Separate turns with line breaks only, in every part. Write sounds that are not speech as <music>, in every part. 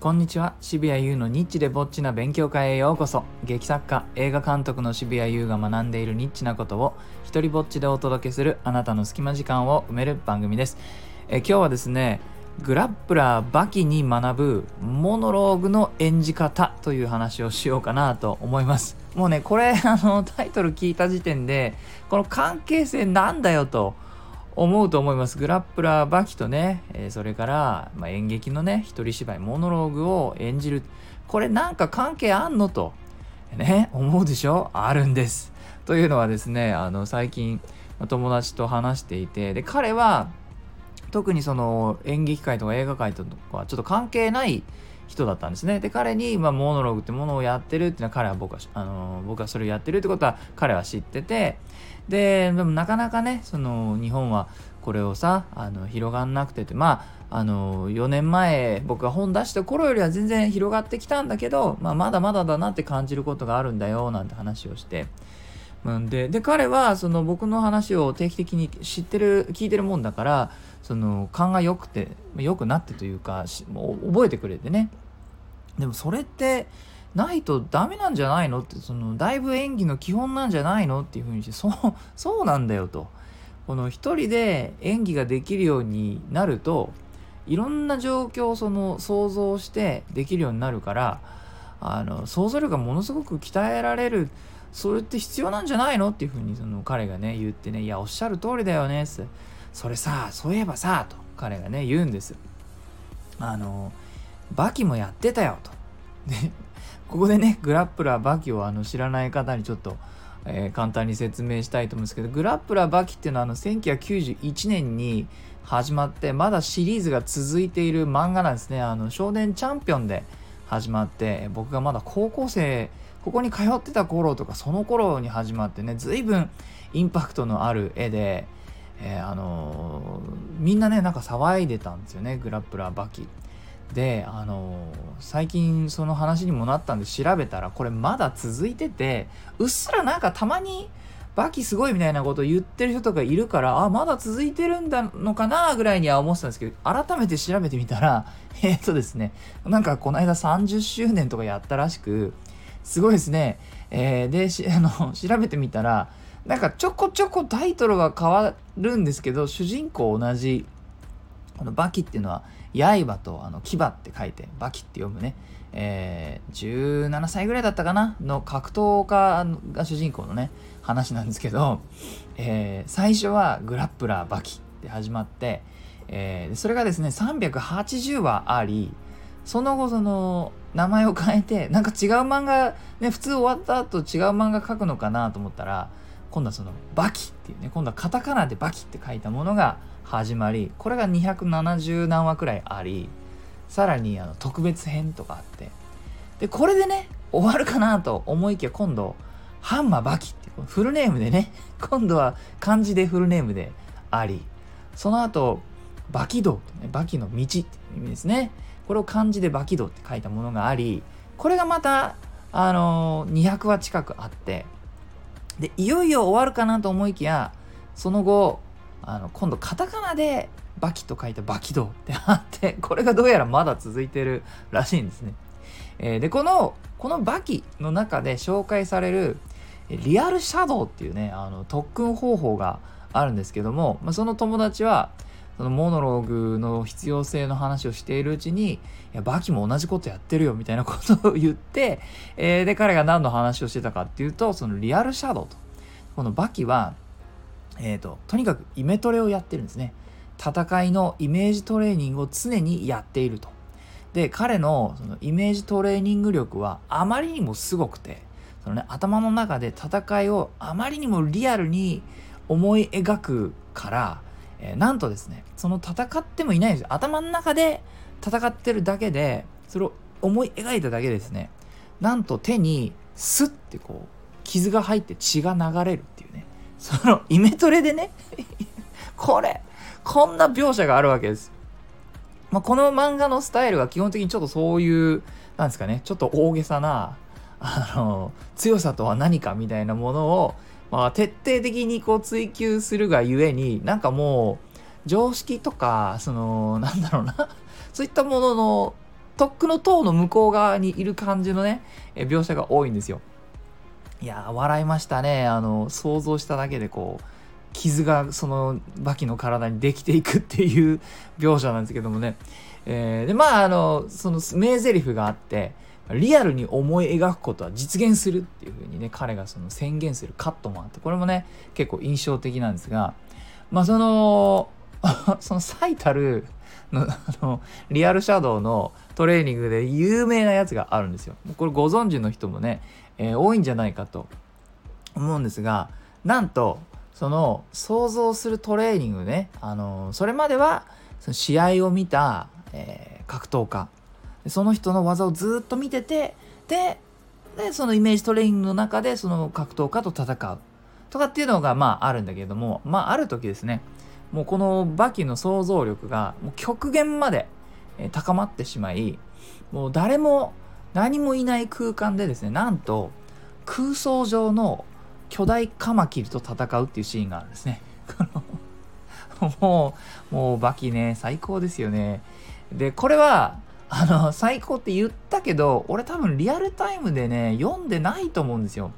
こんにちは。渋谷優のニッチでぼっちな勉強会へようこそ。劇作家映画監督の渋谷優が学んでいるニッチなことを一人ぼっちでお届けするあなたの隙間時間を埋める番組です。え今日はですねグラップラーバキに学ぶモノローグの演じ方という話をしようかなと思います。もうねこれあのタイトル聞いた時点でこの関係性なんだよと思うと思います。グラップラーバキとね、え、それから、ま、演劇のね、一人芝居、モノローグを演じる。これなんか関係あんのと、ね、思うでしょ？あるんです。というのはですね、あの、最近、友達と話していて、で、彼は、特にその演劇界とか映画界とかはちょっと関係ない人だったんですね。で、彼に、まあ、モノログってものをやってるっていうのは彼は僕は、あの僕はそれをやってるってことは彼は知ってて、ででもなかなかねその日本はこれをさあの広がんなくててまああの4年前僕が本出した頃よりは全然広がってきたんだけど、まあ、まだまだだなって感じることがあるんだよなんて話をして。うんでで彼はその僕の話を定期的に知ってる聞いてるもんだからその勘が良くて良くなってというかもう覚えてくれてね。でもそれってないとダメなんじゃないの？ってそのだいぶ演技の基本なんじゃないの？っていうふうにしてそうそうなんだよと。この一人で演技ができるようになるといろんな状況をその想像してできるようになるからあの想像力がものすごく鍛えられるそれって必要なんじゃないの？っていうふうにその彼がね言ってね「いやおっしゃる通りだよね」って「それさそういえばさ」と彼がね言うんですあのバキもやってたよと。でここでねグラップラーバキをあの知らない方にちょっと、えー、簡単に説明したいと思うんですけどグラップラーバキっていうのはあの1991年に始まってまだシリーズが続いている漫画なんですね。あの少年チャンピオンで始まって僕がまだ高校生ここに通ってた頃とかその頃に始まってね随分インパクトのある絵で、えー、あのー、みんなねなんか騒いでたんですよねグラップラーバキ。であの最近その話にもなったんで調べたらこれまだ続いててうっすらなんかたまにバキすごいみたいなこと言ってる人とかいるからあまだ続いてるんだのかなぐらいには思ってたんですけど改めて調べてみたら <laughs> えっ、とですねなんかこの間30周年とかやったらしくすごいですね、えー、であの調べてみたらなんかちょこちょこタイトルは変わるんですけど主人公同じこのバキっていうのは刃とあの牙って書いてバキって読むね、えー、17歳ぐらいだったかな？の格闘家が主人公のね話なんですけど、えー、最初はグラップラーバキって始まって、えー、それがですね380話ありその後その名前を変えてなんか違う漫画ね普通終わった後違う漫画描くのかなと思ったら今度はそのバキっていうね今度はカタカナでバキって書いたものが始まりこれが270何話くらいありさらにあの特別編とかあって。でこれでね終わるかなと思いきや今度ハンマーバキってフルネームでね <laughs> 今度は漢字でフルネームでありその後バキ道ってねバキの道って意味ですね。これを漢字でバキ道って書いたものがありこれがまたあの、200話近くあってでいよいよ終わるかなと思いきやその後あの今度カタカナでバキと書いたバキドってあって <laughs> これがどうやらまだ続いてるらしいんですね。えー、でこのこのバキの中で紹介されるリアルシャドウっていうねあの特訓方法があるんですけども、まあ、その友達はそのモノローグの必要性の話をしているうちに、いや、バキも同じことやってるよみたいなことを言って、えー、で、彼が何の話をしてたかっていうと、そのリアルシャドウと。このバキは、えーと、とにかくイメトレをやってるんですね戦いのイメージトレーニングを常にやっているとで彼のそのイメージトレーニング力はあまりにもすごくてその、ね、頭の中で戦いをあまりにもリアルに思い描くから、えー、なんとですねその戦ってもいないんです。よ頭の中で戦ってるだけでそれを思い描いただけですね。なんと手にスッてこう傷が入って血が流れるっていうね。そのイメトレでね <laughs> これこんな描写があるわけです。まあ、この漫画のスタイルは基本的にちょっとそういうなんですかねちょっと大げさなあの強さとは何かみたいなものを、まあ、徹底的にこう追求するがゆえになんかもう常識とかそのなんだろうな <laughs> そういったもののとっくの塔の向こう側にいる感じのね、描写が多いんですよ。いや笑いましたね。あの、想像しただけでこう、傷がそのバキの体にできていくっていう描写なんですけどもね。えー、で、まあ、あの、その名台詞があって、リアルに思い描くことは実現するっていう風にね、彼がその宣言するカットもあって、これもね、結構印象的なんですが、まあ、その、<laughs> その最たるの <laughs> あのリアルシャドウのトレーニングで有名なやつがあるんですよ。これご存知の人もね、えー、多いんじゃないかと思うんですがなんとその想像するトレーニングね、あのそれまではその試合を見た、えー、格闘家その人の技をずっと見ててででそのイメージトレーニングの中でその格闘家と戦う。とかっていうのがまああるんだけれどもまあある時ですねもうこのバキの想像力がもう極限まで高まってしまいもう誰も何もいない空間でですねなんと空想上の巨大カマキリと戦うっていうシーンがあるんですね。もうもうバキね最高ですよね。でこれはあの最高って言ったけど俺多分リアルタイムでね読んでないと思うんですよ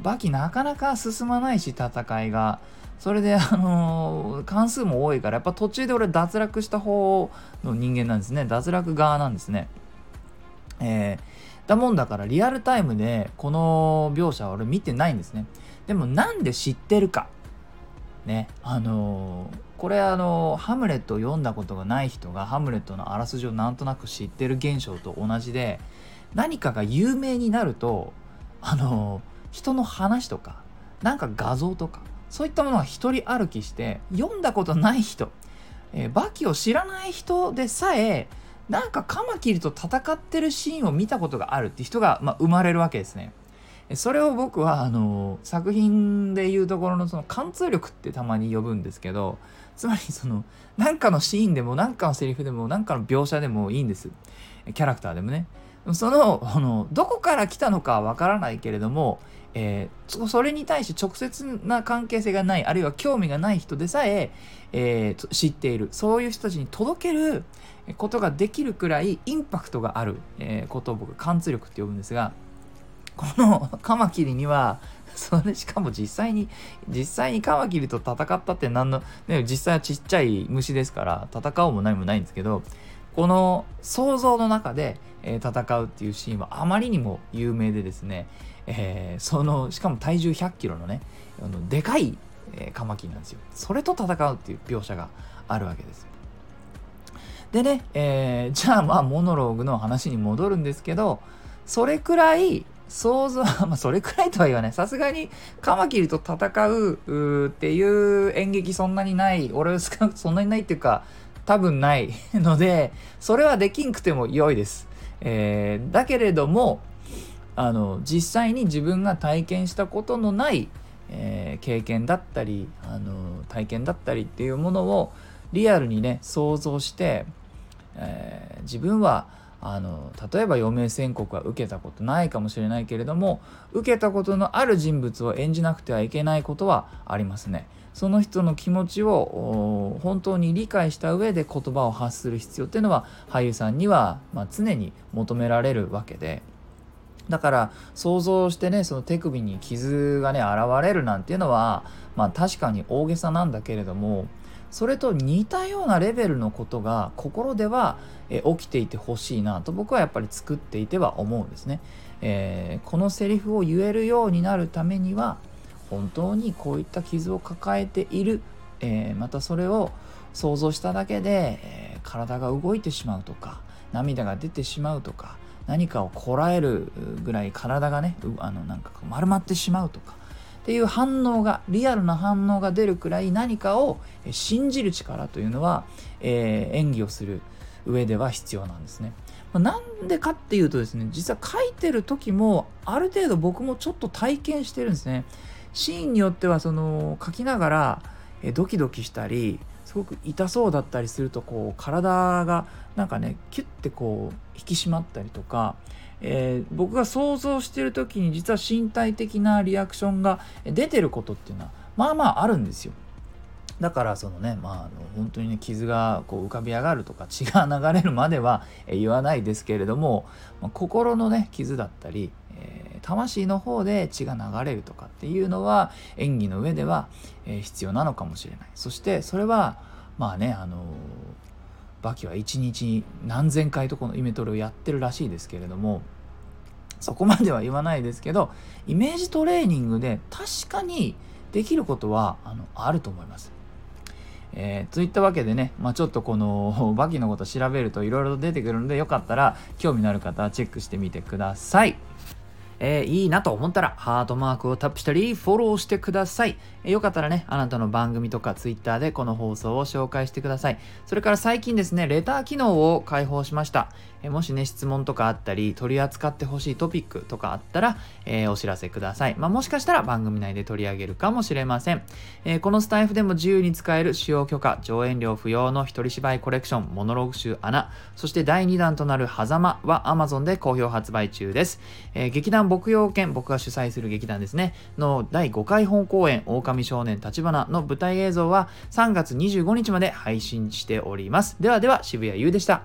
バキなかなか進まないし戦いがそれで、あのー、関数も多いから、やっぱ途中で俺脱落した方の人間なんですね。脱落側なんですね。えー、だもんだからリアルタイムでこの描写は俺見てないんですね。でもなんで知ってるか。ね。あのー、これあのハムレットを読んだことがない人がハムレットのあらすじをなんとなく知ってる現象と同じで、何かが有名になると、あの人の話とか、なんか画像とか、そういったものは一人歩きして読んだことない人、えー、バキを知らない人でさえなんかカマキリと戦ってるシーンを見たことがあるって人が、まあ、生まれるわけですね。それを僕はあの作品でいうところのその貫通力ってたまに呼ぶんですけどつまりその何かのシーンでも何かのセリフでも何かの描写でもいいんです。キャラクターでもね。そのあのどこから来たのかわからないけれどもえー、それに対して直接な関係性がないあるいは興味がない人でさええー、知っている。そういう人たちに届けることができるくらいインパクトがある、えー、ことを僕貫通力って呼ぶんですがこのカマキリにはそれしかも実際に実際にカマキリと戦ったって何の、ね、実際はちっちゃい虫ですから戦おうも何もないんですけどこの想像の中で、え戦うっていうシーンはあまりにも有名でですねえー、そのしかも体重100キロのねあのでかい、えー、カマキリなんですよ。それと戦うっていう描写があるわけですでね、えー、じゃあまあモノローグの話に戻るんですけどそれくらい想像まあそれくらいとは言わない。さすがにカマキリと戦うっていう演劇そんなにない。俺はそんなにないっていうか多分ない。<laughs> のでそれはできんくても良いです、えー、だけれどもあの実際に自分が体験したことのない、えー、経験だったりあの体験だったりっていうものをリアルにね想像して、えー、自分はあの例えば余命宣告は受けたことないかもしれないけれども受けたことのある人物を演じなくてはいけないことはありますね。その人の気持ちを本当に理解した上で言葉を発する必要っていうのは俳優さんには、まあ、常に求められるわけで。だから想像してねその手首に傷がね現れるなんていうのはまあ確かに大げさなんだけれどもそれと似たようなレベルのことが心ではえ起きていてほしいなと僕はやっぱり作っていては思うんですね。えー、このセリフを言えるようになるためには本当にこういった傷を抱えている、えー、またそれを想像しただけで、えー、体が動いてしまうとか涙が出てしまうとか何かをこらえるぐらい体がねあのなんか丸まってしまうとかっていう反応がリアルな反応が出るくらい何かを信じる力というのは、えー、演技をする上では必要なんですね。なんでかっていうとですね実は書いてる時もある程度僕もちょっと体験してるんですね。シーンによってはその書きながらドキドキしたりすごく痛そうだったりするとこう体がなんかねキュッてこう引き締まったりとか、えー、僕が想像してる時に実は身体的なリアクションが出てることっていうのはまあまああるんですよ。だからそのねまああの本当にね傷がこう浮かび上がるとか血が流れるまでは言わないですけれども、まあ、心のね傷だったり、えー、魂の方で血が流れるとかっていうのは演技の上では、えー、必要なのかもしれないそしてそれはまあねあのバキは一日何千回とこのイメトレをやってるらしいですけれどもそこまでは言わないですけどイメージトレーニングで確かにできることはあのあると思います。えー、といったわけでね、まあ、ちょっとこの <laughs> バキのこと調べるといろいろ出てくるのでよかったら興味のある方はチェックしてみてください。えー、いいなと思ったらハートマークをタップしたりフォローしてください、えー、よかったらねあなたの番組とか Twitter でこの放送を紹介してくださいそれから最近ですねレター機能を開放しましたえもしね、質問とかあったり、取り扱ってほしいトピックとかあったら、え、お知らせください。まあ、もしかしたら番組内で取り上げるかもしれません。え、このスタイフでも自由に使える使用許可、上演料不要の一人芝居コレクション、モノログ集穴、そして第2弾となる狭間は Amazon で好評発売中です。え、劇団牧羊犬、僕が主催する劇団ですね、の第5回本公演、狼少年立花の舞台映像は3月25日まで配信しております。ではでは、渋谷優でした。